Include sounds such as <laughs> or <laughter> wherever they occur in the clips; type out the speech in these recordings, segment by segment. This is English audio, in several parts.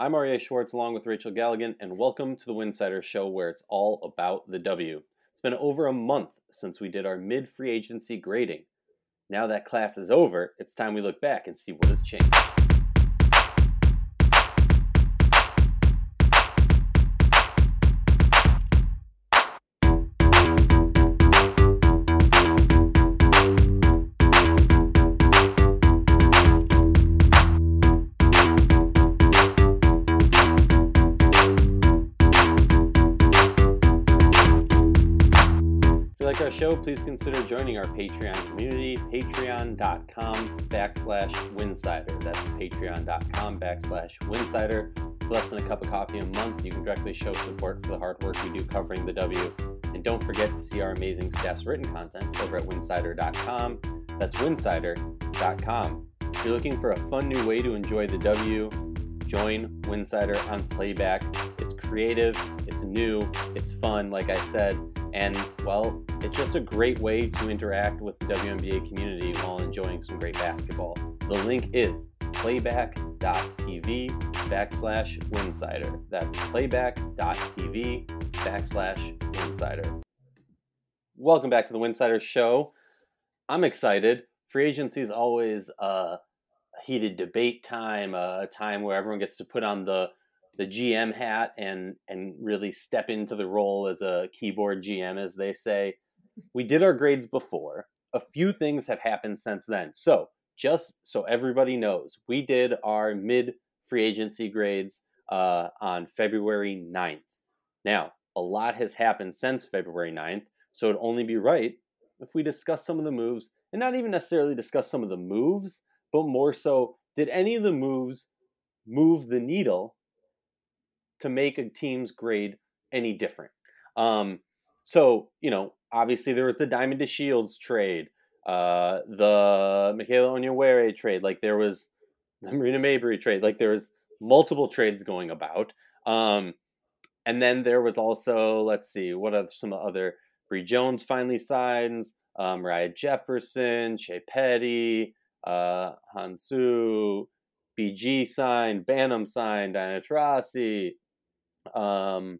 I'm Aryeh Schwartz along with Rachel Galligan, and welcome to the Winsidr Show where it's all about the W. It's been over a month since we did our mid free agency grading. Now that class is over, it's time we look back and see what has changed. Show, please consider joining our Patreon community, patreon.com backslash winsidr. That's patreon.com backslash winsidr. For less than a cup of coffee a month, you can directly show support for the hard work we do covering the W. And don't forget to see our amazing staff's written content over at winsidr.com. That's winsidr.com. If you're looking for a fun new way to enjoy the W, join Winsidr on Playback. It's creative, it's new, it's fun, like I said, and well, it's just a great way to interact with the WNBA community while enjoying some great basketball. The link is playback.tv backslash winsidr. That's playback.tv backslash winsidr. Welcome back to the Winsidr Show. I'm excited. Free agency is always a heated debate time, a time where everyone gets to put on the the GM hat and and really step into the role as a keyboard GM, as they say. We did our grades before. A few things have happened since then. So just so everybody knows, we did our mid free agency grades uh, on February 9th. Now, a lot has happened since February 9th, so it'd only be right if we discuss some of the moves and not even necessarily discuss some of the moves, but more so, did any of the moves move the needle to make a team's grade any different. Um, so, you know, obviously there was the Diamond DeShields trade, uh, the Michaela Onyenwere trade, like there was the <laughs> Marina Mabrey trade, like there was multiple trades going about. Um, and then there was also, let's see, what are some other, Bree Jones finally signs, um, Raya Jefferson, Shey Peddy, uh, Han Xu, BG signed, Banham signed, Diana Taurasi, um,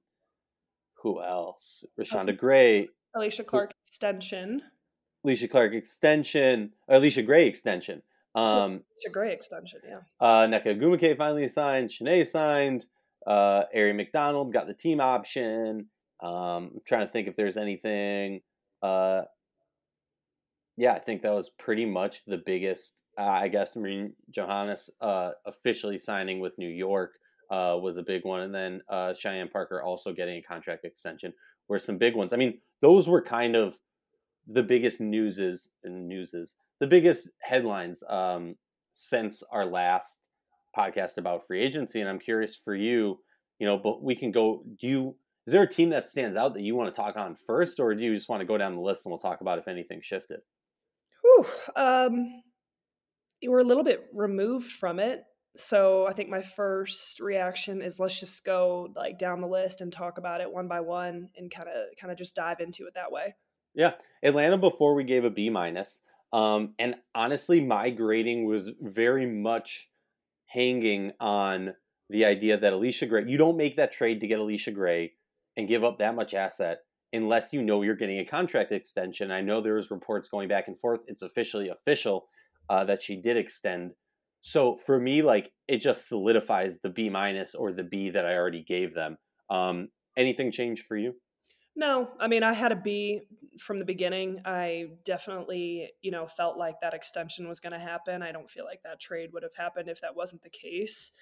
who else? Rashonda Gray, Alysha Clark extension. Alysha Clark extension, Allisha Gray extension. Um, Allisha Gray extension, yeah. Uh, Nneka Ogwumike finally signed. Chiney signed. Uh, Ari McDonald got the team option. Um, I'm trying to think if there's anything. Uh, yeah, I think that was pretty much the biggest. Uh, I guess I mean Johannes uh, officially signing with New York uh, was a big one, and then uh, Cheyenne Parker also getting a contract extension were some big ones. I mean, those were kind of the biggest newses and newses, the biggest headlines um, since our last podcast about free agency. And I'm curious for you, you know, but we can go. Do you? Is there a team that stands out that you want to talk on first, or do you just want to go down the list and we'll talk about if anything shifted? Whew, um, you were a little bit removed from it so I think my first reaction is let's just go like down the list and talk about it one by one and kind of kind of just dive into it that way. Yeah, Atlanta before we gave a B minus, um, and honestly, my grading was very much hanging on the idea that Allisha Gray. You don't make that trade to get Allisha Gray and give up that much asset unless you know you're getting a contract extension. I know there was reports going back and forth. It's officially official uh, that she did extend so for me, like it just solidifies the B minus or the B that I already gave them. Um, anything change for you? No, I mean I had a B from the beginning. I definitely, you know, felt like that extension was going to happen. I don't feel like that trade would have happened if that wasn't the case.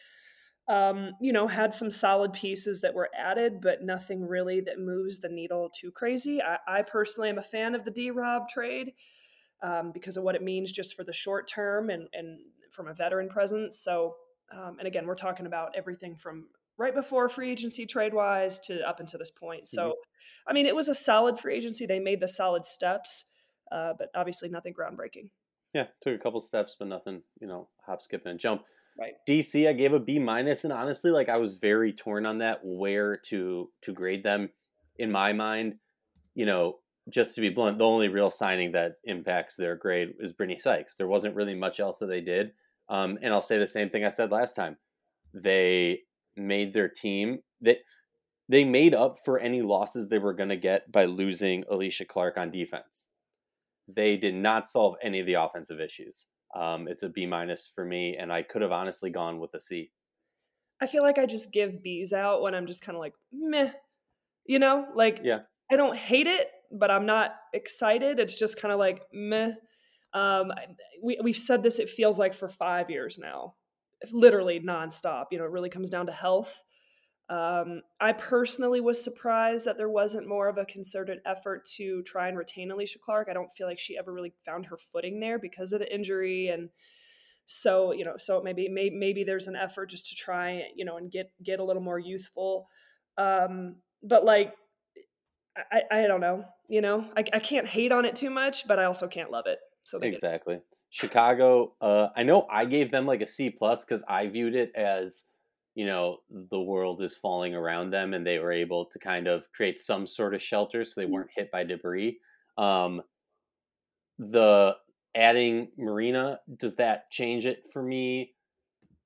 Um, you know, had some solid pieces that were added, but nothing really that moves the needle too crazy. I, I personally am a fan of the D Rob trade um, because of what it means just for the short term and, and from a veteran presence. So, um, and again, we're talking about everything from right before free agency trade wise to up until this point. So, mm-hmm. I mean, it was a solid free agency. They made the solid steps, uh, but obviously nothing groundbreaking. Yeah, took a couple steps, but nothing, you know, hop, skip, and jump. Right. DC, I gave a B minus, and honestly, like I was very torn on that where to to grade them. In my mind, you know, just to be blunt, the only real signing that impacts their grade is Brittney Sykes. There wasn't really much else that they did. Um, and I'll say the same thing I said last time. They made their team that they made up for any losses they were going to get by losing Alysha Clark on defense. They did not solve any of the offensive issues. Um, it's a B minus for me, and I could have honestly gone with a C. I feel like I just give B's out when I'm just kind of like meh, you know, like yeah, I don't hate it, but I'm not excited. It's just kind of like meh. Um, we we've said this. It feels like for five years now, literally nonstop. You know, it really comes down to health. Um, I personally was surprised that there wasn't more of a concerted effort to try and retain Alysha Clark. I don't feel like she ever really found her footing there because of the injury, and so you know, so maybe maybe, maybe there's an effort just to try, you know, and get get a little more youthful. Um, but like, I, I don't know, you know, I, I can't hate on it too much, but I also can't love it. So exactly. Get- Chicago, uh, I know I gave them like a C plus because I viewed it as you know the world is falling around them and they were able to kind of create some sort of shelter so they mm-hmm. weren't hit by debris. Um, the adding marina does that change it for me?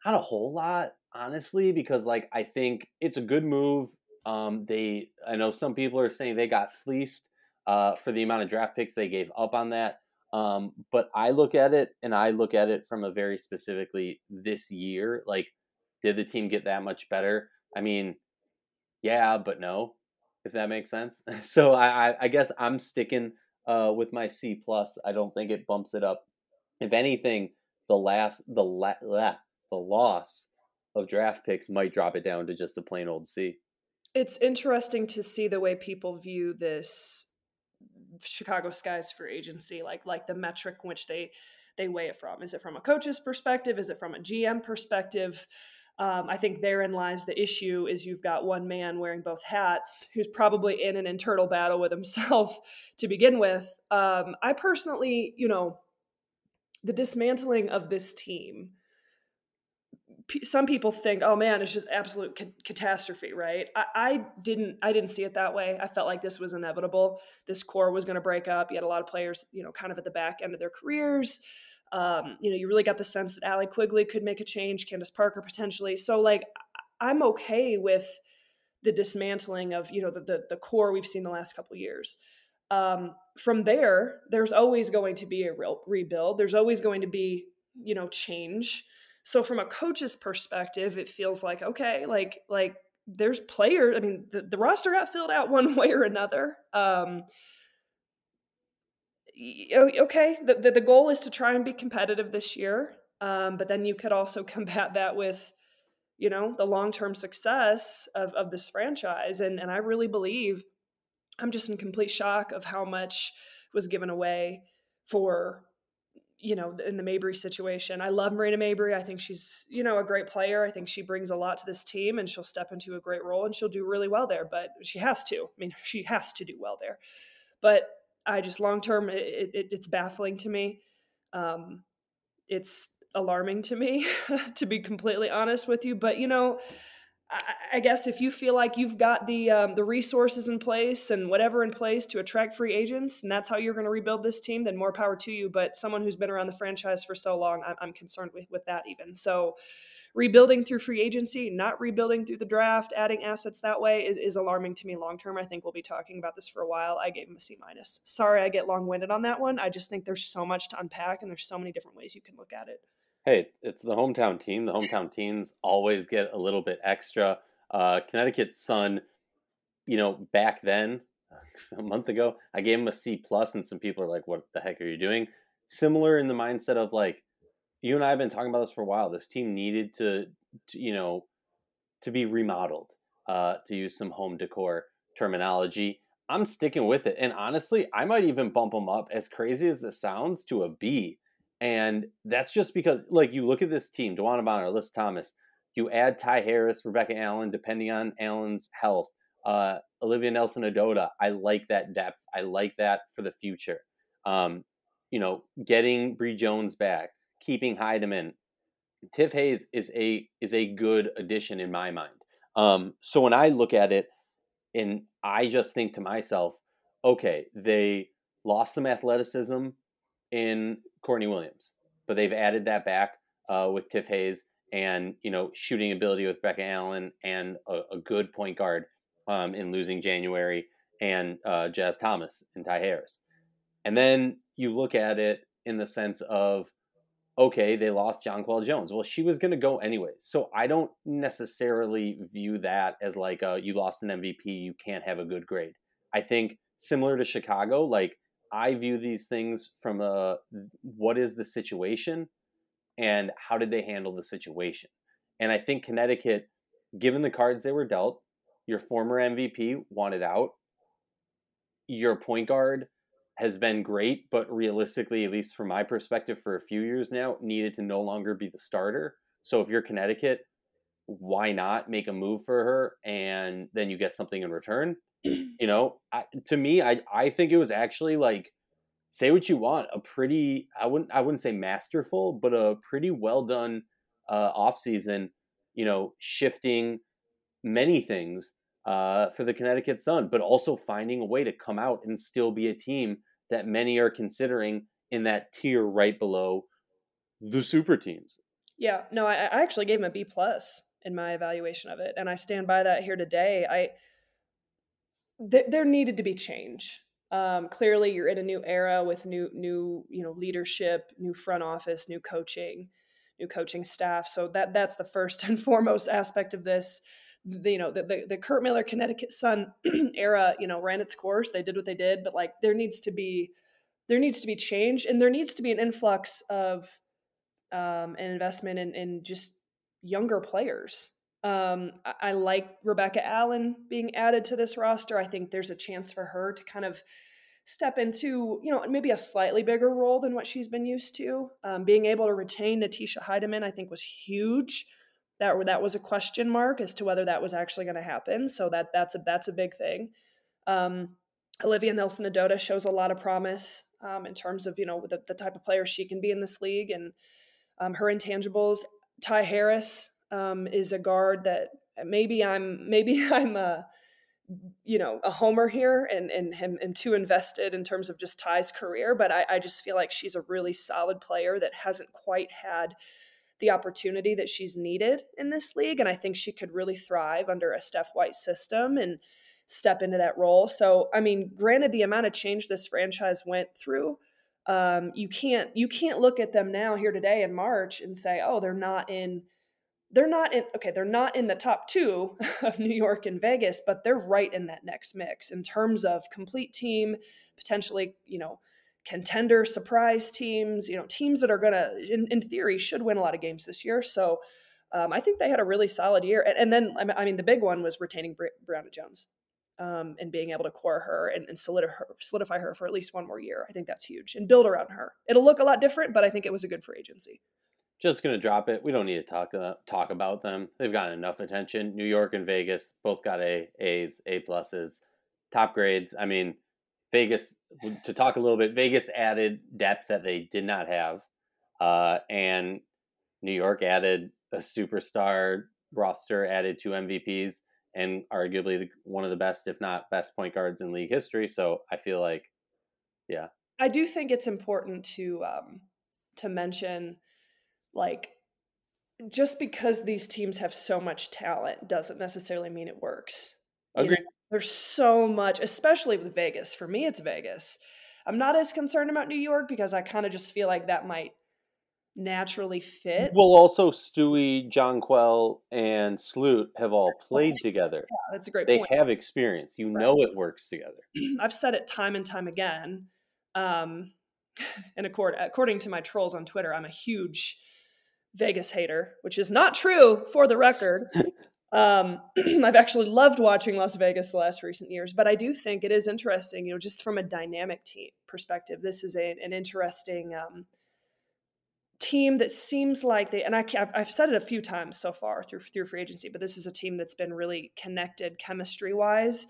Not a whole lot honestly because like i think it's a good move. Um, they i know some people are saying they got fleeced uh, for the amount of draft picks they gave up on that um, but i look at it and i look at it from a very specifically this year like did the team get that much better? I mean, yeah, but no, if that makes sense. <laughs> So I, I, I guess I'm sticking uh, with my C plus. I don't think it bumps it up. If anything, the last the la, la, the loss of draft picks might drop it down to just a plain old C. It's interesting to see the way people view this Chicago Skies for agency, like like the metric which they they weigh it from. Is it from a coach's perspective? Is it from a GM perspective? Um, I think therein lies the issue is you've got one man wearing both hats who's probably in an internal battle with himself <laughs> to begin with. Um, I personally, you know, the dismantling of this team, some people think, oh man, it's just absolute ca- catastrophe, right? I-, I didn't, I didn't see it that way. I felt like this was inevitable. This core was going to break up. You had a lot of players, you know, kind of at the back end of their careers. Um, you know, you really got the sense that Allie Quigley could make a change, Candace Parker potentially. So like I'm okay with the dismantling of, you know, the the, the core we've seen the last couple years. Um, from there, there's always going to be a real rebuild. There's always going to be, you know, change. So from a coach's perspective, it feels like okay, like like there's players. I mean, the, the roster got filled out <laughs> one way or another. Um, okay, the, the, the goal is to try and be competitive this year. Um, but then you could also <laughs> combat that with, you know, the long term success of, of this franchise. And, and I really believe I'm just in complete shock of how much was given away for, you know, in the Mabrey situation. I love Marina Mabrey. I think she's, you know, a great player. I think she brings a lot to this team and she'll step into a great role and she'll do really well there. But she has to. I mean, <laughs> she has to do well there. But I just long term, it, it, it's baffling to me. Um, it's alarming to me, <laughs> to be completely honest with you. But you know, I, guess if you feel like you've got the um, the resources in place and whatever in place to attract free agents, and that's how you're going to rebuild this team, then more power to you. But someone who's been around the franchise for so long, I'm, I'm concerned with with that even. So rebuilding through free agency, not rebuilding through the draft, adding assets that way is, is alarming to me long term. I think we'll be talking about this for a while. I gave him a C minus. Sorry, I get long winded on that one. I just think there's so much to unpack and there's so many different ways you can look at it. Hey, it's the hometown team. The hometown teams always get a little bit extra. Uh, Connecticut's Sun, you know, back then, <laughs> a month ago, I gave him a C plus, and some people are like, "What the heck are you doing?" Similar in the mindset of like, you and I have been talking about this for a while. This team needed to, to you know, to be remodeled, uh, to use some home decor terminology. I'm sticking with it. And honestly, I might even bump them up, as crazy as it sounds, to a B. And that's just because, like, you look at this team, DeWanna Bonner, Liz Thomas, you add Ty Harris, Rebecca Allen, depending on Allen's health, uh, Olivia Nelson Ododa. I like that depth. I like that for the future. Um, you know, getting Bree Jones back, keeping Hiedeman. Tiff Hayes is a is a good addition in my mind. Um, so when I look at it, and I just think to myself, okay, they lost some athleticism in Courtney Williams, but they've added that back uh, with Tiff Hayes, and you know shooting ability with Becca Allen and a, a good point guard um, in losing January and uh, Jazz Thomas and Ty Harris. And then you look at it in the sense of, okay, they lost John Jonquel Jones. Well, she was going to go anyway. So I don't necessarily view that as like a, you lost an MVP, you can't have a good grade. I think similar to Chicago, like I view these things from a what is the situation and how did they handle the situation. And I think Connecticut, given the cards they were dealt, your former MVP wanted out. Your point guard has been great, but realistically, at least from my perspective, for a few years now, needed to no longer be the starter. So if you're Connecticut, why not make a move for her and then you get something in return? <clears throat> you know, I, to me, I I think it was actually like say what you want, a pretty I wouldn't I wouldn't say masterful, but a pretty well done uh, off season. You know, shifting many things uh, for the Connecticut Sun, but also finding a way to come out and still be a team that many are considering in that tier right below the super teams. Yeah, no, I, I actually gave him a B plus in my evaluation of it, and I stand by that here today. I th- there needed to be change. Um, clearly, you're in a new era with new new you know leadership, new front office, new coaching, new coaching staff. So that that's the first <laughs> and foremost aspect of this the, you know the, the, the Curt Miller Connecticut Sun <clears throat> era you know ran its course they did what they did but like there needs to be there needs to be change and there needs to be an influx of um, an investment in, in just younger players um, I, I like Rebecca Allen being added to this roster I think there's a chance for her to kind of step into you know maybe a slightly bigger role than what she's been used to um, being able to retain Natisha Hiedeman I think was huge that that was a question mark as to whether that was actually going to happen. So that that's a that's a big thing. Um, Olivia Nelson Ododa shows a lot of promise um, in terms of you know the, the, type of player she can be in this league and um, her intangibles. Ty Harris um, is a guard that maybe I'm <laughs> maybe I'm a you know a homer here and and am, am too invested in terms of just Ty's career, but I, I just feel like she's a really solid player that hasn't quite had the opportunity that she's needed in this league. And I think she could really thrive under a Steph White system and step into that role. So, I mean, granted, the amount of change this franchise went through, um, you can't you can't look at them now here today in March and say, oh, they're not in they're not in okay they're not in the top two <laughs> of new york and vegas but they're right in that next mix in terms of complete team potentially you know contender surprise teams, you know, teams that are going to, in, in, theory, should win a lot of games this year. So um, I think they had a really solid year. And, and, then, I mean, the big one was retaining Bri- Brionna Jones um, and being able to core her and, and solidify, her, solidify her for at least one more year. I think that's huge and build around her. It'll look a lot different, but I think it was a good for agency. Just going to drop it. We don't need to talk uh, talk about them. They've gotten enough attention. New York and Vegas both got A A's, A pluses, top grades. I mean, Vegas to talk a little bit. Vegas added depth that they did not have, uh, and New York added a superstar roster, added two MVPs, and arguably one of the best, if not best, point guards in league history. So I feel like, yeah, I do think it's important to um, to mention, like, just because these teams have so much talent doesn't necessarily mean it works. Agree. There's so much, especially with Vegas. For me, it's Vegas. I'm not as concerned about New York because I kind of just feel like that might naturally fit. Well, also Stewie, Jonquel, and Sloot have all played together. Yeah, that's a great they point. have experience. You right. know it works together. <clears throat> I've said it time and time again. Um, <laughs> and accord, according to my trolls on Twitter, I'm a huge Vegas hater, which is not true for the record. <laughs> Um, <clears throat> I've actually loved watching Las Vegas the last recent years, but I do think it is interesting, you know, just from a dynamic team perspective. This is a, an interesting um, team that seems like they, and I, I've said it a few times so far through through free agency, but this is a team that's been really connected chemistry wise.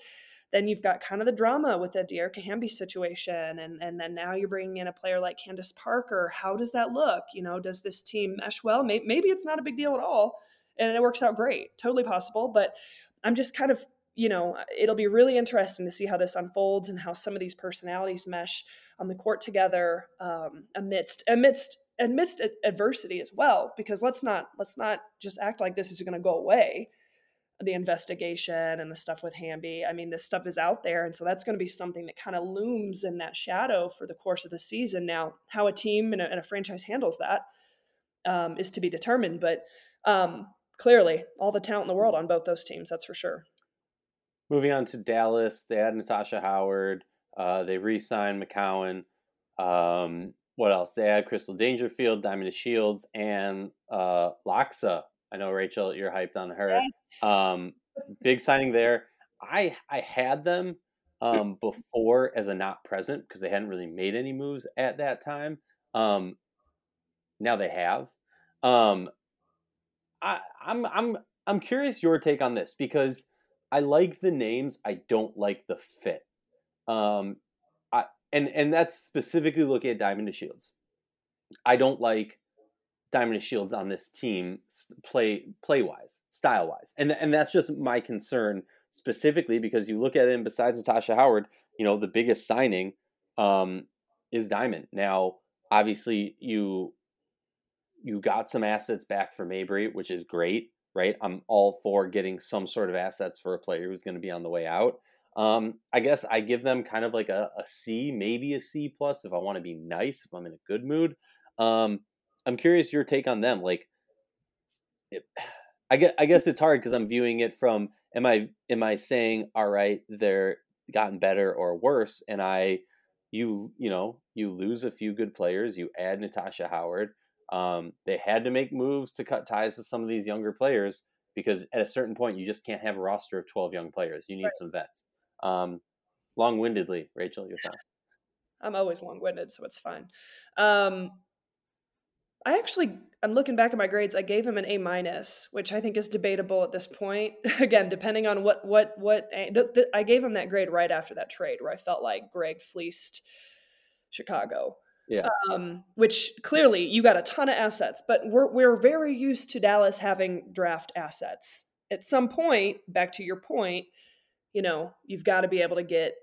Then you've got kind of the drama with the Dearica Hamby situation, and and then now you're bringing in a player like Candace Parker. How does that look? You know, does this team mesh well? Maybe, maybe it's not a big deal at all and it works out great. Totally possible. But I'm just kind of, you know, it'll be really interesting to see how this unfolds and how some of these personalities mesh on the court together um, amidst amidst amidst adversity as well because let's not let's not just act like this is going to go away the investigation and the stuff with Hamby. I mean, this stuff is out there. And so that's going to be something that kind of looms in that shadow for the course of the season. Now, how a team and a, and a franchise handles that um, is to be determined. But um, clearly, all the talent in the world on both those teams, that's for sure. Moving on to Dallas, they had Natasha Howard. Uh, they re signed McCowan. Um, what else? They had Crystal Dangerfield, Diamond Shields, and uh, Laksa I know Rachel, you're hyped on her. Yes. Um, big signing there. I I had them um, before as a not present because they hadn't really made any moves at that time. Um, now they have. Um, I, I'm I'm I'm curious your take on this because I like the names. I don't like the fit. Um, I and and that's specifically looking at Diamond DeShields. I don't like Diamond Shields on this team play play wise, style wise, and and that's just my concern specifically because you look at it and besides Natasha Howard, you know the biggest signing um, is Diamond. Now, obviously, you you got some assets back for Mabrey, which is great, right? I'm all for getting some sort of assets for a player who's going to be on the way out. Um, I guess I give them kind of like a, a C, maybe a C plus if I want to be nice, if I'm in a good mood. Um, I'm curious your take on them. Like, it, I guess I guess it's hard because I'm viewing it from am I am I saying all right they're gotten better or worse, and I you you know you lose a few good players, you add Natasha Howard. Um, they had to make moves to cut ties with some of these younger players because at a certain point you just can't have a roster of 12 young players. You need right. some vets. Um, long-windedly, Rachel, you're fine. I'm always long-winded, so it's fine. Um, I actually, I'm looking back at my grades. I gave him an A minus, which I think is debatable at this point. <laughs> Again, depending on what what what the, the, I gave him that grade right after that trade, where I felt like Greg fleeced Chicago. Yeah. Um, which clearly you got a ton of assets, but we're we're very used to Dallas having draft assets. At some point, back to your point, you know, you've got to be able to get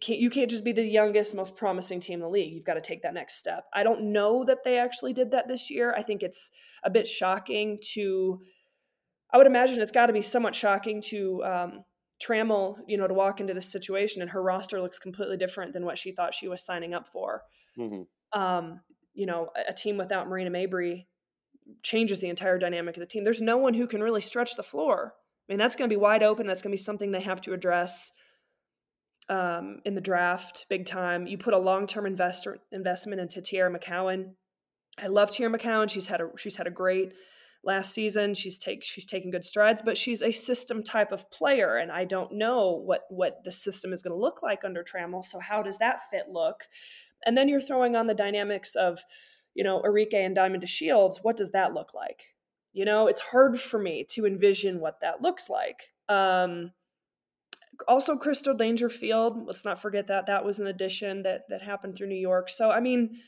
can't, you can't just be the youngest, most promising team in the league. You've got to take that next step. I don't know that they actually did that this year. I think it's a bit shocking to. I would imagine it's got to be somewhat shocking to um, Trammell, you know, to walk into this situation and her roster looks completely different than what she thought she was signing up for. Mm-hmm. Um, you know, a, a team without Marina Mabrey changes the entire dynamic of the team. There's no one who can really stretch the floor. I mean, that's going to be wide open. That's going to be something they have to address um, in the draft big time. You put a long term investor investment into Teaira McCowan. I love Teaira McCowan. She's had a she's had a great last season. She's take she's taken good strides, but she's a system type of player, and I don't know what what the system is going to look like under Trammell. So how does that fit look? And then you're throwing on the dynamics of, you know, Arike and Diamond DeShields. What does that look like? You know, it's hard for me to envision what that looks like. Um, also Crystal Dangerfield. Let's not forget that that was an addition that that happened through New York. So I mean,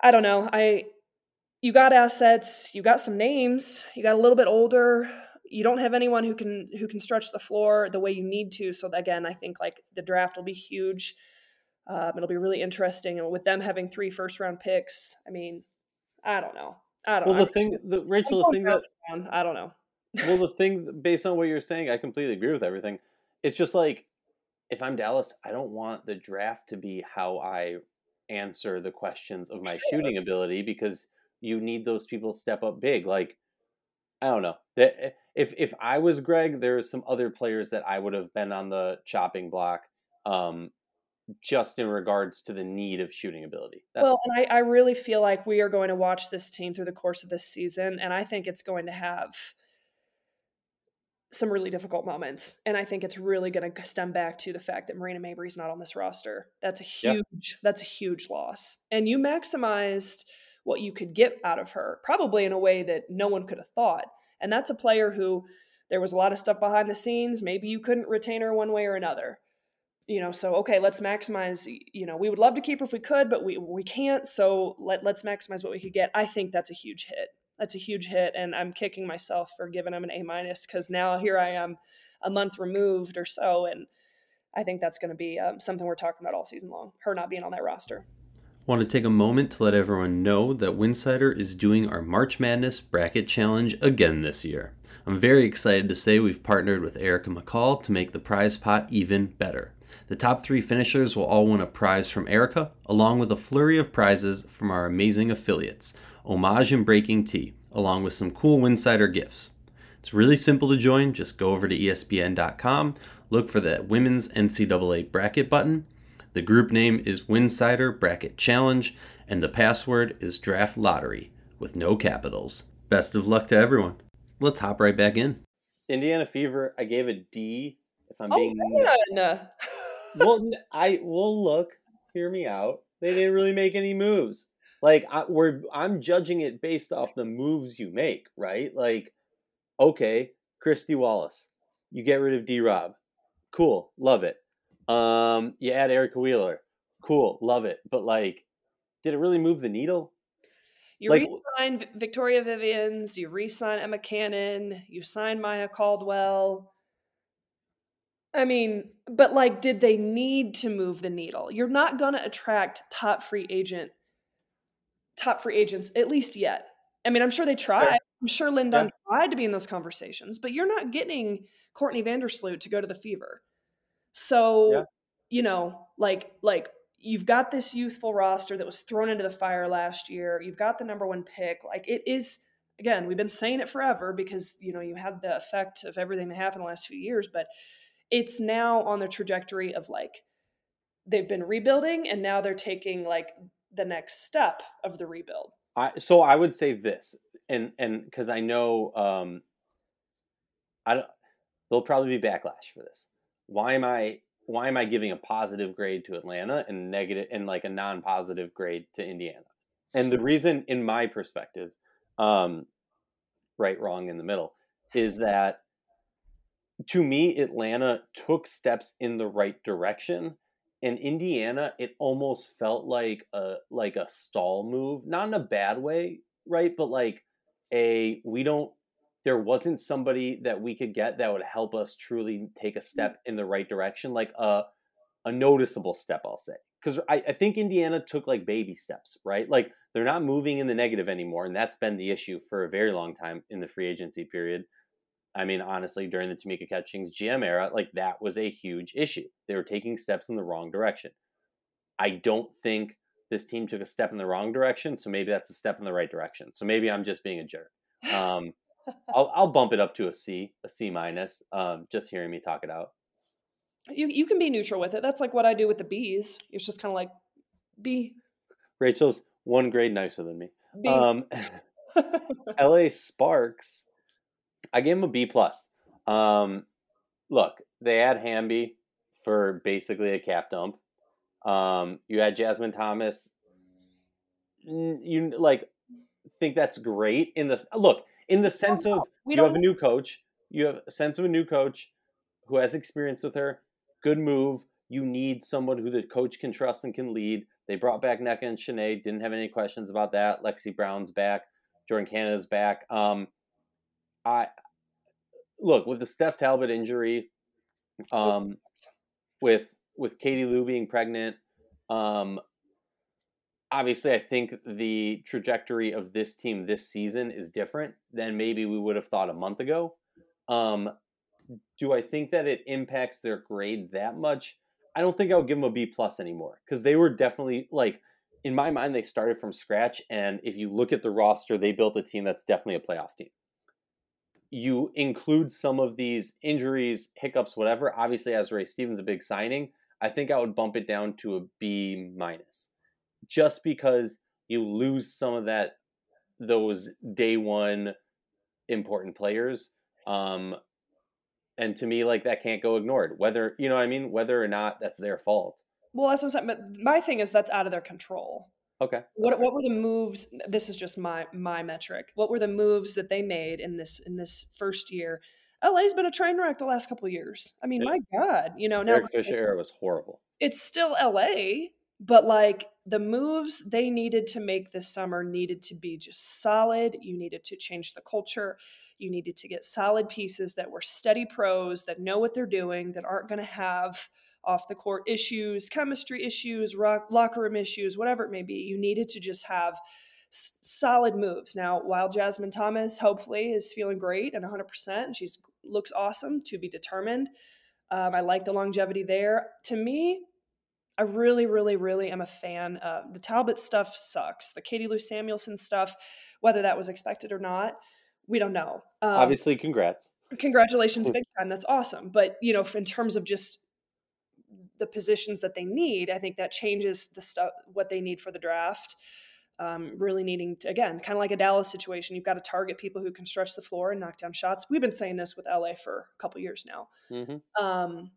I don't know. I you got assets, you got some names, you got a little bit older. You don't have anyone who can who can stretch the floor the way you need to. So again, I think like the draft will be huge. Um, it'll be really interesting, and with them having three first round picks, I mean, I don't know. I don't. Well, know. the thing, the Rachel, the thing that I don't know. well, the thing based on what you're saying, I completely agree with everything it's just like if I'm Dallas, I don't want the draft to be how I answer the questions of my sure. shooting ability because you need those people to step up big. Like I don't know. Eh, if if I was Greg, there are some other players that I would have been on the chopping block. Um, just in regards to the need of shooting ability. That's well, and I, I really feel like we are going to watch this team through the course of this season, and I think it's going to have some really difficult moments. And I think it's really going to stem back to the fact that Marina Mabrey's not on this roster. That's a huge yep. that's a huge loss. And you maximized what you could get out of her, probably in a way that no one could have thought. And that's a player who there was a lot of stuff behind the scenes. Maybe you couldn't retain her one way or another. You know, so okay, let's maximize. You know, we would love to keep her if we could, but we we can't. So let let's maximize what we could get. I think that's a huge hit that's a huge hit and i'm kicking myself for giving him an a minus because now here i am a month removed or so and i think that's going to be um, something we're talking about all season long her not being on that roster Want to take a moment to let everyone know that Winsidr is doing our March Madness Bracket Challenge again this year. I'm very excited to say we've partnered with Erica McCall to make the prize pot even better. The top three finishers will all win a prize from Erica, along with a flurry of prizes from our amazing affiliates, Homage and BreakingT, along with some cool Winsidr gifts. It's really simple to join. Just go over to ESPN.com, look for the Women's NCAA Bracket button, the group name is Winsidr Bracket Challenge, and the password is Draft Lottery with no capitals. Best of luck to everyone. Let's hop right back in. Indiana Fever, I gave a D. If I'm Oh being man. well, I will look. Hear me out. They didn't really make any moves. Like I, we're, I'm judging it based off the moves you make, right? Like, okay, Kristy Wallace, you get rid of D. Rob, cool, love it. Um, you add Erica Wheeler, cool, love it. But like, did it really move the needle? You Like- re-sign Victoria Vivians, you re-sign Emma Cannon, you sign Maya Caldwell. I mean, but like, did they need to move the needle? You're not gonna attract top free agent, top free agents, at least yet. I mean, I'm sure they tried. I'm sure Lin Dunn tried to be in those conversations, but you're not getting Courtney Vandersloot to go to the Fever. So, Yeah. you know, like like you've got this youthful roster that was thrown into the fire last year. You've got the number one pick. Like it is again, we've been saying it forever because you know you had the effect of everything that happened the last few years, but it's now on the trajectory of like they've been rebuilding and now they're taking like the next step of the rebuild. I so I would say this, and and because I know um, I don't, there'll probably be backlash for this. Why am I why am I giving a positive grade to Atlanta and negative and like a non-positive grade to Indiana? And the reason, in my perspective, um, right, wrong, in the middle, is that to me, Atlanta took steps in the right direction in Indiana, it almost felt like a like a stall move, not in a bad way, right? But like a we don't. There wasn't somebody that we could get that would help us truly take a mm. step in the right direction, like a a noticeable step, I'll say. Because I, I think Indiana took like baby steps, right? Like they're not moving in the negative anymore, and that's been the issue for a very long time in the free agency period. I mean, honestly, during the Tamika Catchings GM era, like that was a huge issue. They were taking steps in the wrong direction. I don't think this team took a step in the wrong direction, so maybe that's a step in the right direction. So maybe I'm just being a jerk. Um, <laughs> I'll, I'll bump it up to a C, a C minus. Um, just hearing me talk it out. You you can be neutral with it. That's like what I do with the bees. It's just kind of like B Rachel's one grade nicer than me. B. Um, <laughs> LA Sparks, I gave him a B plus. Um, look, they had Hamby for basically a cap dump. Um, you had Jasmine Thomas. You like think that's great in the look in the sense of we you have a new coach. You have a sense of a new coach who has experience with her. Good move. You need someone who the coach can trust and can lead. They brought back Nneka and Shanae. Didn't have any questions about that. Lexie Brown's back. Jordan Canada's back. Um, I look with the Steph Talbot injury, um, with with Katie Lou being pregnant. Um, obviously, I think the trajectory of this team this season is different than maybe we would have thought a month ago. Um, do I think that it impacts their grade that much? I don't think I would give them a B plus anymore because they were definitely like in my mind they started from scratch and if you look at the roster they built a team that's definitely a playoff team. You include some of these injuries, hiccups, whatever. Obviously, Azurá Stevens a big signing, I think I would bump it down to a B minus, just because you lose some of that those day one important players. Um, and to me, like that can't go ignored. Whether you know what I mean, whether or not that's their fault. well, that's what I'm saying. But my thing is that's out of their control. Okay. What what were the moves? This is just my my metric. What were the moves that they made in this in this first year? LA's been a train wreck the last couple of years. I mean, Yeah. my God, you know now Eric Fisher <laughs> era was horrible. it's still LA, but like the moves they needed to make this summer needed to be just solid. You needed to change the culture. You needed to get solid pieces that were steady pros that know what they're doing, that aren't going to have off the court issues, chemistry issues, rock, locker room issues, whatever it may be. You needed to just have s- solid moves. Now, while Jasmine Thomas hopefully is feeling great and 100%, and she looks awesome to be determined. Um, I like the longevity there. To me, I really, really, really am a fan. of the Talbot stuff sucks. The Katie Lou Samuelson stuff, whether that was expected or not, we don't know. Um, Obviously, congrats. Congratulations, big time. That's awesome. But you know, in terms of just the positions that they need, I think that changes the stuff what they need for the draft. Um, really needing to again, kind of like a Dallas situation, you've got to target people who can stretch the floor and knock down shots. We've been saying this with LA for a couple years now. Mm-hmm. Um,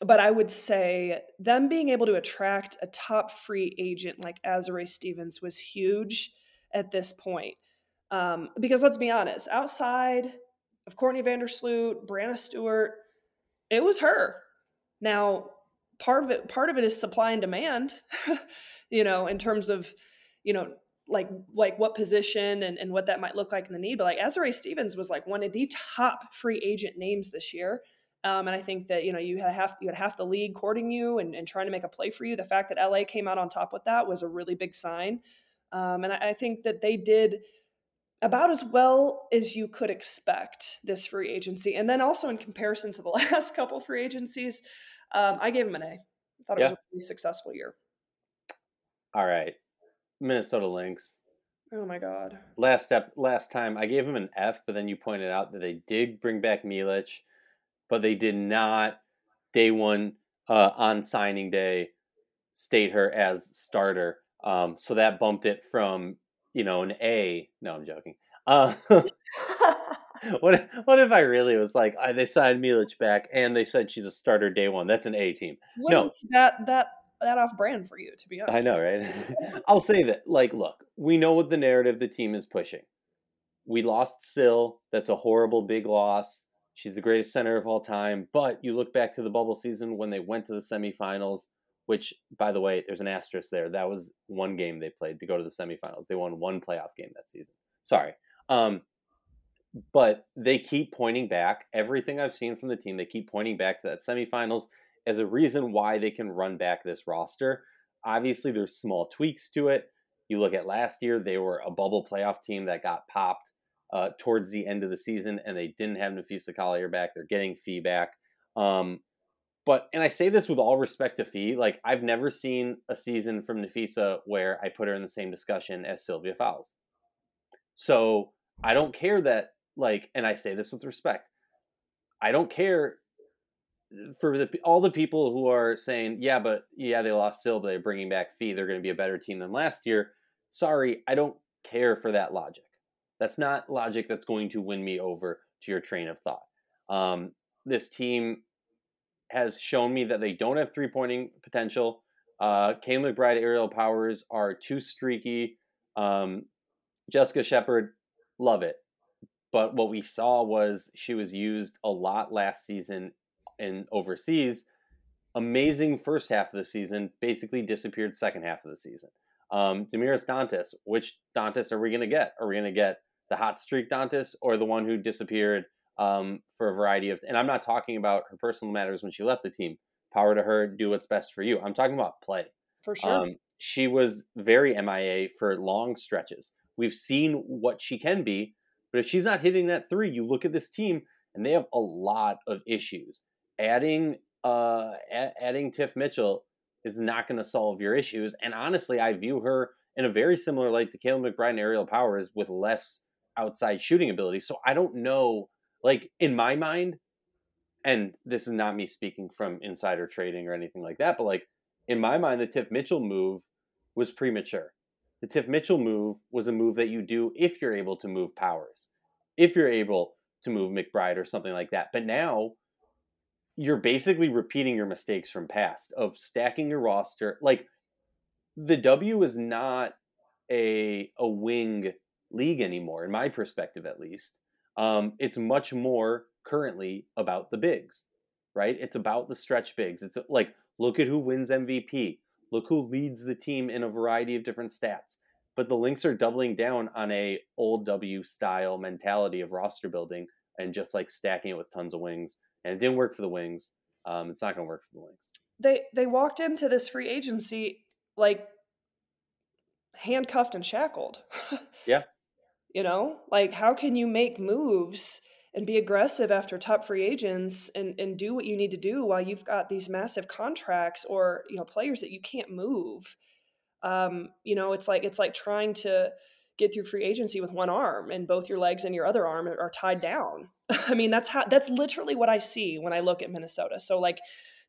but I would say them being able to attract a top free agent like Azurá Stevens was huge at this point. Um, because let's be honest, outside of Courtney Vandersloot, Breanna Stewart, it was her. Now, part of it, part of it is supply and demand, <laughs> you know, in terms of, you know, like like what position and, and what that might look like in the need. But like Azurá Stevens was like one of the top free agent names this year. Um, and I think that you know you had half you had half the league courting you and, and trying to make a play for you. The fact that LA came out on top with that was a really big sign. Um, and I, I, think that they did about as well as you could expect this free agency. And then also in comparison to the <laughs> last couple free agencies, um, I gave them an A. I thought it yeah. was a really successful year. All right, Minnesota Lynx. Oh my God. Last step, last time I gave him an F, but then you pointed out that they did bring back Milic but they did not day one uh, on signing day state her as starter. Um, so that bumped it from you know an A. No, I'm joking. Uh, <laughs> <laughs> what if, what if I really was like I, they signed Milic back and they said she's a starter day one? That's an A team. No, that that that off brand for you to be honest. I know, right? <laughs> I'll say that. Like, look, we know what the narrative the team is pushing. We lost Sil. That's a horrible big loss. She's the greatest center of all time. But you look back to the bubble season when they went to the semifinals, which, by the way, there's an asterisk there. That was one game they played to go to the semifinals. They won one playoff game that season. Sorry. Um, but they keep pointing back. Everything I've seen from the team, they keep pointing back to that semifinals as a reason why they can run back this roster. Obviously, there's small tweaks to it. You look at last year, they were a bubble playoff team that got popped uh, towards the end of the season, and they didn't have Napheesa Collier back. They're getting Fee back. Um, but and I say this with all respect to Fee, like I've never seen a season from Napheesa where I put her in the same discussion as Sylvia Fowles. So I don't care that like, and I say this with respect. I don't care for the all the people who are saying, yeah, but yeah, they lost Sil, but they're bringing back Fee. They're going to be a better team than last year. Sorry, I don't care for that logic. That's not logic that's going to win me over to your train of thought. Um, this team has shown me that they don't have three pointing potential. Uh, Kayla McBride, aerial powers are too streaky. Um, Jessica Shepard, love it. But what we saw was she was used a lot last season in overseas. Amazing first half of the season, basically disappeared second half of the season. Um, Damiris Dantas, which Dantas are we going to get? Are we going to get the hot streak Dantas or the one who disappeared um, for a variety of? And I'm not talking about her personal matters when she left the team. Power to her, do what's best for you. I'm talking about play. For sure. Um, she was very MIA for long stretches. We've seen what she can be, but if she's not hitting that three, you look at this team and they have a lot of issues. Adding uh, a- adding Tiff Mitchell is not going to solve your issues. And honestly, I view her in a very similar light to Kayla McBride and Aerial Powers with less outside shooting ability. So I don't know, like in my mind, and this is not me speaking from insider trading or anything like that, but like in my mind, the Tiff Mitchell move was premature. The Tiff Mitchell move was a move that you do if you're able to move powers, if you're able to move McBride or something like that. But now you're basically repeating your mistakes from past of stacking your roster. Like the W is not a a wing league anymore, in my perspective at least. Um, it's much more currently about the bigs, right? It's about the stretch bigs. It's like, look at who wins MVP. Look who leads the team in a variety of different stats. But the Lynx are doubling down on a old W style mentality of roster building and just like stacking it with tons of wings. And it didn't work for the Wings. Um, it's not going to work for the Wings. they they walked into this free agency like handcuffed and shackled. <laughs> Yeah. you know, like how can you make moves and be aggressive after top free agents and and do what you need to do while you've got these massive contracts or you know players that you can't move. Um, you know, it's like it's like trying to get through free agency with one arm and both your legs and your other arm are tied down. <laughs> I mean, that's how that's literally what I see when I look at Minnesota. So like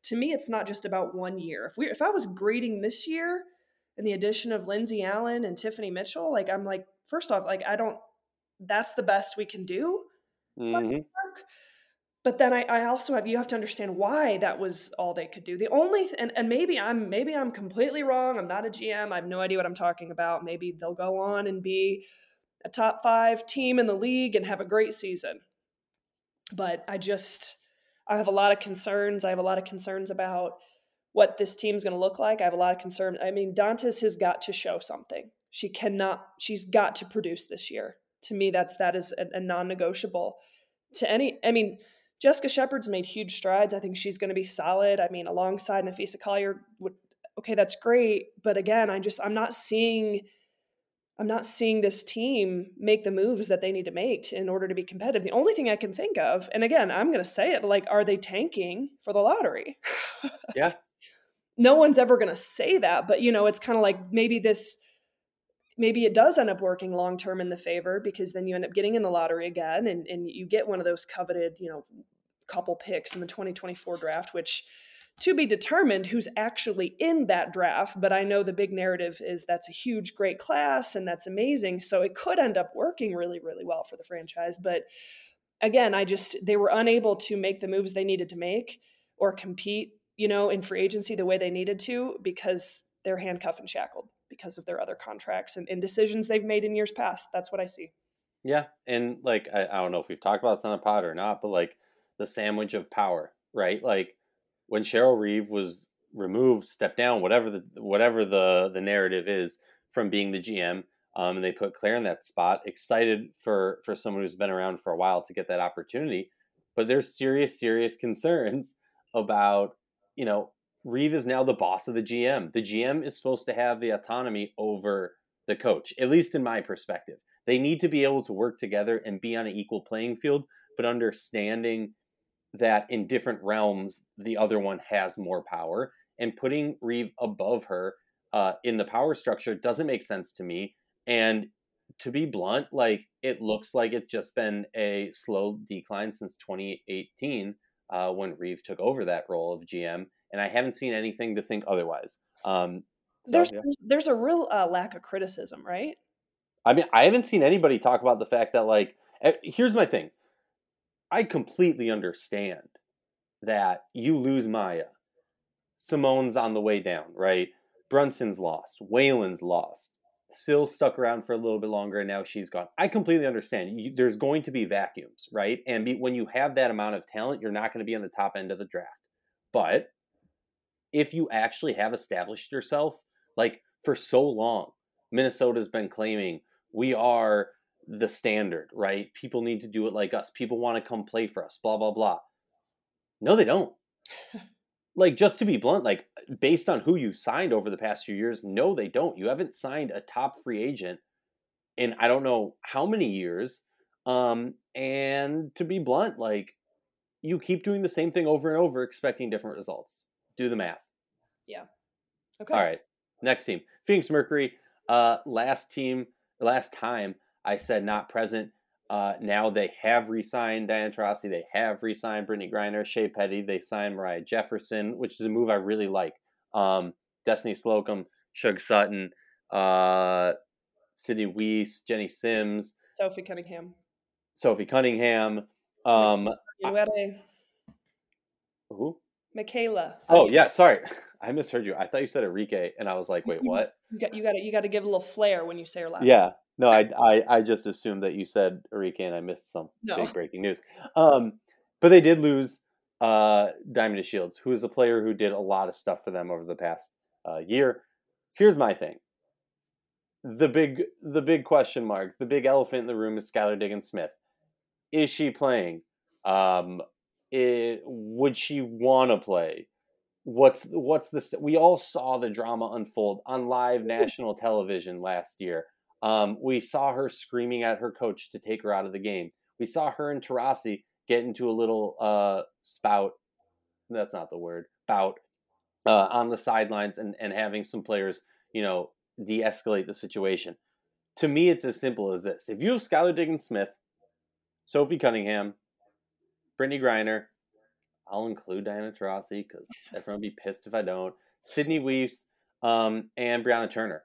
to me it's not just about one year. If we if I was grading this year and the addition of Lindsay Allen and Tiffany Mitchell, like I'm like first off like I don't that's the best we can do. Hmm But then I, I also have you have to understand why that was all they could do. The only and, and maybe I'm maybe I'm completely wrong. I'm not a GM. I have no idea what I'm talking about. Maybe they'll go on and be a top five team in the league and have a great season. But I just I have a lot of concerns. I have a lot of concerns about what this team's going to look like. I have a lot of concern. I mean, Dantas has got to show something. She cannot. She's got to produce this year. To me, that's that is a, a non-negotiable. To any, I mean, Jessica Shepard's made huge strides. I think she's going to be solid. I mean, alongside Napheesa Collier, would okay, that's great. But again, I just I'm not seeing I'm not seeing this team make the moves that they need to make in order to be competitive. The only thing I can think of, and again, I'm going to say it, like, are they tanking for the lottery? Yeah. <laughs> no one's ever going to say that, but you know, it's kind of like maybe this, maybe it does end up working long term in the favor because then you end up getting in the lottery again, and and you get one of those coveted, you know, couple picks in the 2024 draft, which to be determined who's actually in that draft. But I know the big narrative is that's a huge, great class and that's amazing. So it could end up working really, really well for the franchise. But again, I just, they were unable to make the moves they needed to make or compete, you know, in free agency the way they needed to because they're handcuffed and shackled because of their other contracts and, and decisions they've made in years past. That's what I see. Yeah. And like, I, I don't know if we've talked about this on the pod or not, but like the sandwich of power, right? Like, when Cheryl Reeve was removed, stepped down, whatever the whatever the the narrative is from being the GM, um, and they put Claire in that spot. Excited for for someone who's been around for a while to get that opportunity, but there's serious serious <laughs> concerns about you know Reeve is now the boss of the GM. The GM is supposed to have the autonomy over the coach, at least in my perspective. They need to be able to work together and be on an equal playing field, but understanding that in different realms the other one has more power and putting Reeve above her uh, in the power structure doesn't make sense to me and to be blunt like it looks like it's just been a slow decline since 2018 uh, when Reeve took over that role of GM and I haven't seen anything to think otherwise um, so, there's, yeah. there's a real uh, lack of criticism right I mean I haven't seen anybody talk about the fact that like eh, here's my thing I completely understand that you lose Maya. Seimone's on the way down, right? Brunson's lost. Whalen's lost. Still stuck around for a little bit longer, and now she's gone. I completely understand. You, there's going to be vacuums, right? And be, when you have that amount of talent, you're not going to be on the top end of the draft. But if you actually have established yourself, like for so long, Minnesota's been claiming we are the standard, right? People need to do it like us. People want to come play for us, blah, blah, blah. No, they don't. <laughs> like, just to be blunt, like, based on who you signed over the past few years, no, they don't. You haven't signed a top free agent in I don't know how many years. Um, and to be blunt, like, you keep doing the same thing over and over, expecting different results. Do the math. Yeah. Okay. All right. Next team Phoenix Mercury. Uh, last team, last time I said not present. Uh, now they have re-signed Diana Taurasi. They have re-signed Brittney Griner, Shey Peddy. They signed Moriah Jefferson, which is a move I really like. Um, Destiny Slocum, Sug Sutton, uh, Sydney Wiese, Jennie Simms, Sophie Cunningham, Sophie Cunningham. Um, who? Michaela. Oh yeah, sorry, <laughs> I misheard you. I thought you said Enrique, and I was like, wait, what? You got you got to you got to give a little flair when you say her last. Name. Yeah, no, I, I, I just assumed that you said Enrique and I missed some no. big breaking news. Um, but they did lose uh, Diamond DeShields, who is a player who did a lot of stuff for them over the past uh, year. Here's my thing. The big the big question mark, the big elephant in the room is Skylar Diggins Smith. Is she playing? Um, it, would she want to play? what's what's the st- we all saw the drama unfold on live national television last year. Um, we saw her screaming at her coach to take her out of the game. We saw her and Taurasi get into a little uh, spout. That's not the word. Bout uh, on the sidelines and, and having some players, you know, de-escalate the situation. To me, it's as simple as this: if you have Skylar Diggins Smith, Sophie Cunningham, Brittney Griner, I'll include Diana Taurasi because everyone will be pissed if I don't. Sydney Wiese um, and Brianna Turner.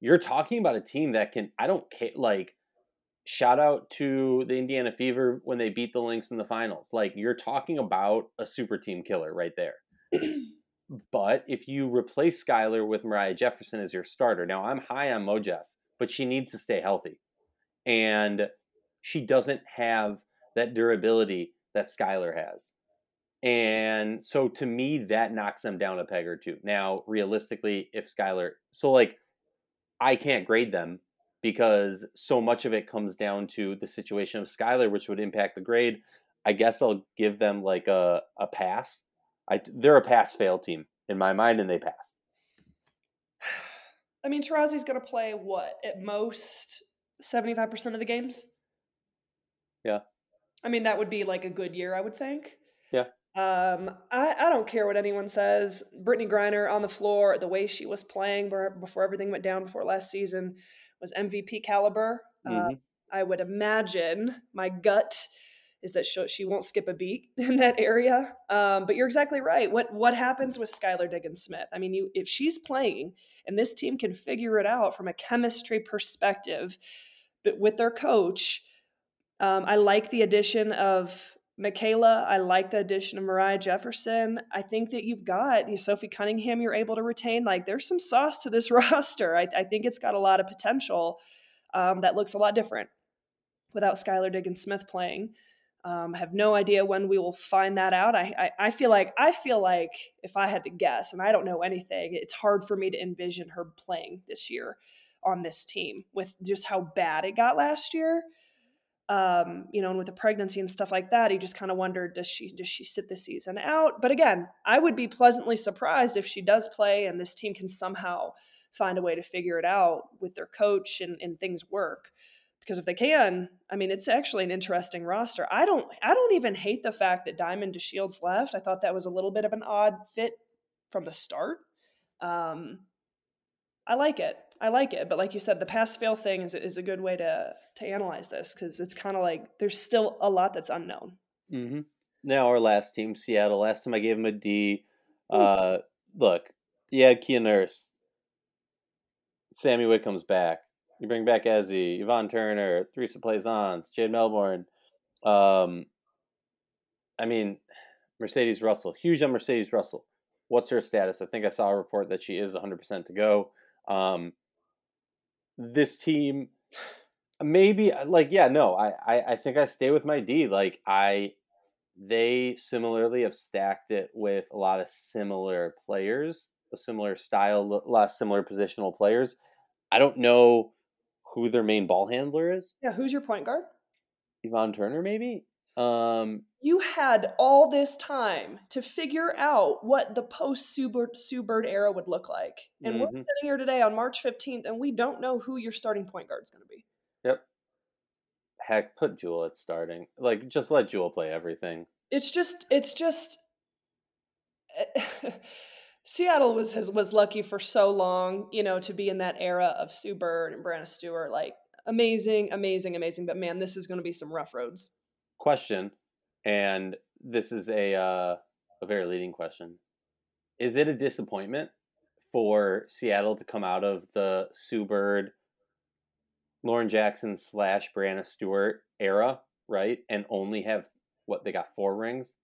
You're talking about a team that can. I don't care. Like, shout out to the Indiana Fever when they beat the Lynx in the finals. Like, you're talking about a super team killer right there. <clears throat> but if you replace Skylar with Moriah Jefferson as your starter, now I'm high on Mojef, but she needs to stay healthy, and she doesn't have that durability that Skylar has. And so to me, that knocks them down a peg or two. Now, realistically, if Skylar, so like, I can't grade them because so much of it comes down to the situation of Skylar, which would impact the grade. I guess I'll give them like a, a pass. I, they're a pass fail team in my mind, and they passed. <sighs> I mean, Taurasi's going to play what at most seventy five percent of the games. Yeah. I mean, that would be like a good year, I would think. Yeah. Um, I, I don't care what anyone says. Brittney Griner on the floor, the way she was playing before everything went down before last season was MVP caliber. Uh, mm-hmm. Uh, I would imagine my gut is that she, she won't skip a beat <laughs> in that area. Um, but you're exactly right. What what happens with Skylar Diggins Smith? I mean, you if she's playing and this team can figure it out from a chemistry perspective, but with their coach, um, I like the addition of Michaela. I like the addition of Moriah Jefferson. I think that you've got you Sophie Cunningham. You're able to retain. Like there's some sauce to this <laughs> roster. I, I think it's got a lot of potential um, that looks a lot different without Skylar Diggins Smith playing. Um, have no idea when we will find that out. I, I, I feel like I feel like if I had to guess, and I don't know anything, it's hard for me to envision her playing this year on this team with just how bad it got last year. Um, you know, and with the pregnancy and stuff like that, he just kind of wondered, does she does she sit the season out? But again, I would be pleasantly surprised if she does play and this team can somehow find a way to figure it out with their coach and, and things work because if they can, I mean, it's actually an interesting roster. I don't, I don't even hate the fact that Diamond DeShields left. I thought that was a little bit of an odd fit from the start. Um, I like it. I like it. But like you said, the pass fail thing is, is a good way to to analyze this because it's kind of like there's still a lot that's unknown. Mm-hmm. Now our last team, Seattle. Last time I gave him a D. Uh, look, yeah, Kia Nurse. Sammy Whitcomb's back. You bring back Ezi, Yvonne Turner, Theresa Plaisance, Jade Melbourne. Um, I mean, Mercedes Russell, huge on Mercedes Russell. What's her status? I think I saw a report that she is 100% to go. Um, this team, maybe uh, like yeah, no, I, I I think I stay with my D. Like I, they similarly have stacked it with a lot of similar players, a similar style, a lot of similar positional players. I don't know who their main ball handler is. Yeah, who's your point guard? Yvonne Turner, maybe. Um, you had all this time to figure out what the post Sue Bird era would look like, and mm-hmm. we're sitting here today on March fifteenth, and we don't know who your starting point guard is going to be. Yep. Heck, put Jewel at starting. Like, just let Jewel play everything. It's just, it's just. <laughs> Seattle was has, was lucky for so long, you know, to be in that era of Sue Bird and Breanna Stewart. Like amazing, amazing, amazing. But man, this is going to be some rough roads. Question, and this is a uh, a very leading question: Is it a disappointment for Seattle to come out of the Sue Bird, Lauren Jackson slash Breanna Stewart era, right, and only have what they got four rings?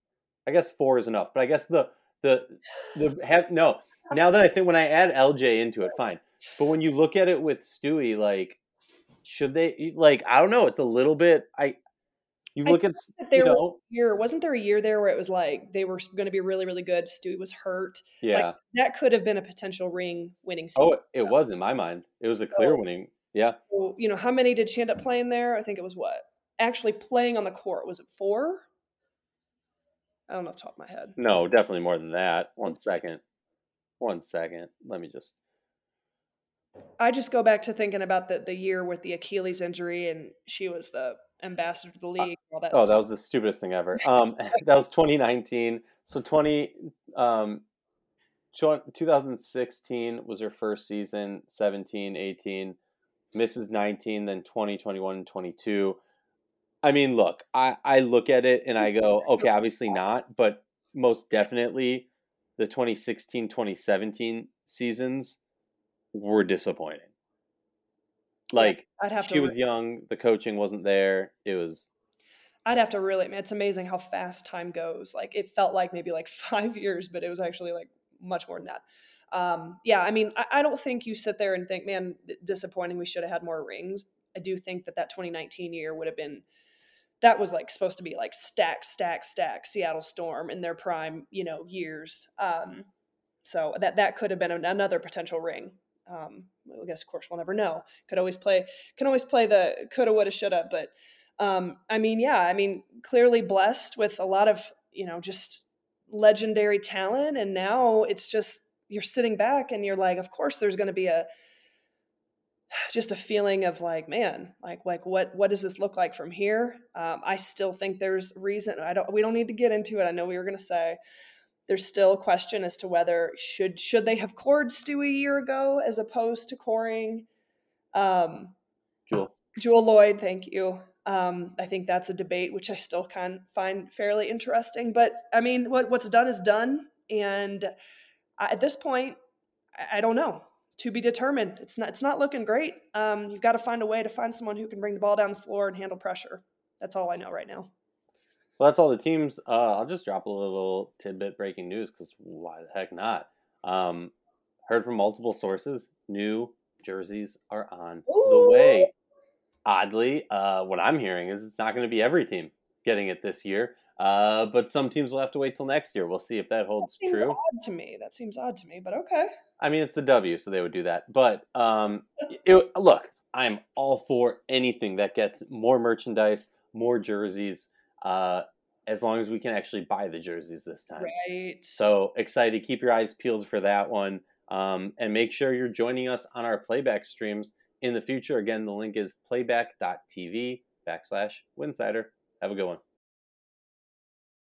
I guess four is enough, but I guess the the the <sighs> have no. Now that I think when I add LJ into it, fine. But when you look at it with Stewie, like, should they like? I don't know. It's a little bit. I you look at there you know, was a year wasn't there a year there where it was like they were going to be really really good stewie was hurt yeah like, that could have been a potential ring winning oh, season. oh it was in my mind it was a clear so, winning yeah so, you know how many did she end up playing there i think it was what actually playing on the court was it four I don't know off the top of my head. No, definitely more than that. One second. One second. Let me just. I just go back to thinking about the, the year with the Achilles injury, and she was the ambassador to the league. all that Oh, stuff. that was the stupidest thing ever. <laughs> Um, <laughs> that was 2019. So 20, um, tw- 2016 was her first season. 17, 18, misses 19, then 20, 21, 22. I mean, look, I, I look at it and I go, <laughs> okay, obviously not, but most definitely the 2016, 2017 seasons were disappointing. Like, I'd have she to. was young, the coaching wasn't there. It was I'd have to really. It's amazing how fast time goes. Like it felt like maybe like <laughs> five years, but it was actually like much more than that. Um, yeah, I mean, I, I don't think you sit there and think, man, disappointing. We should have had more rings. I do think that that 2019 year would have been. That was like supposed to be like stack, stack, stack. Seattle Storm in their prime, you know, years. Um, so that that could have been an, another potential ring. Um, I guess, of course, we'll never know. Could always play. Can always play the coulda, woulda, shoulda. But um, I mean, yeah, I mean, clearly blessed with a lot of you know just legendary talent, and now it's just you're sitting back and you're like, of course, there's going to be a <sighs> just a feeling of like, man, like like what what does this look like from here? Um, I still think there's reason. I don't. We don't need to get into it. I know we were going to say there's still a question as to whether should should they have cored Stu a year ago as opposed to coring um, Jewel. Jewel Lloyd. Thank you. Um, I think that's a debate which I still kind find fairly interesting. But I mean, what what's done is done, and I, at this point, I, I don't know. To be determined. It's not. It's not looking great. Um, you've got to find a way to find someone who can bring the ball down the floor and handle pressure. That's all I know right now. Well, that's all the teams. Uh, I'll just drop a little tidbit breaking news because why the heck not? Um, heard from multiple sources, new jerseys are on the way. Oddly, uh, what I'm hearing is it's not going to be every team getting it this year, uh, but some teams will have to wait till next year. We'll see if that holds Seems true. odd to me. That seems odd to me, but okay. I mean, it's the W, so they would do that. But um, it, look, I'm all for anything that gets more merchandise, more jerseys, uh, as long as we can actually buy the jerseys this time. Right. So excited. Keep your eyes peeled for that one. Um, and make sure you're joining us on our playback streams in the future. Again, the link is playback.tv backslash Winsidr. Have a good one.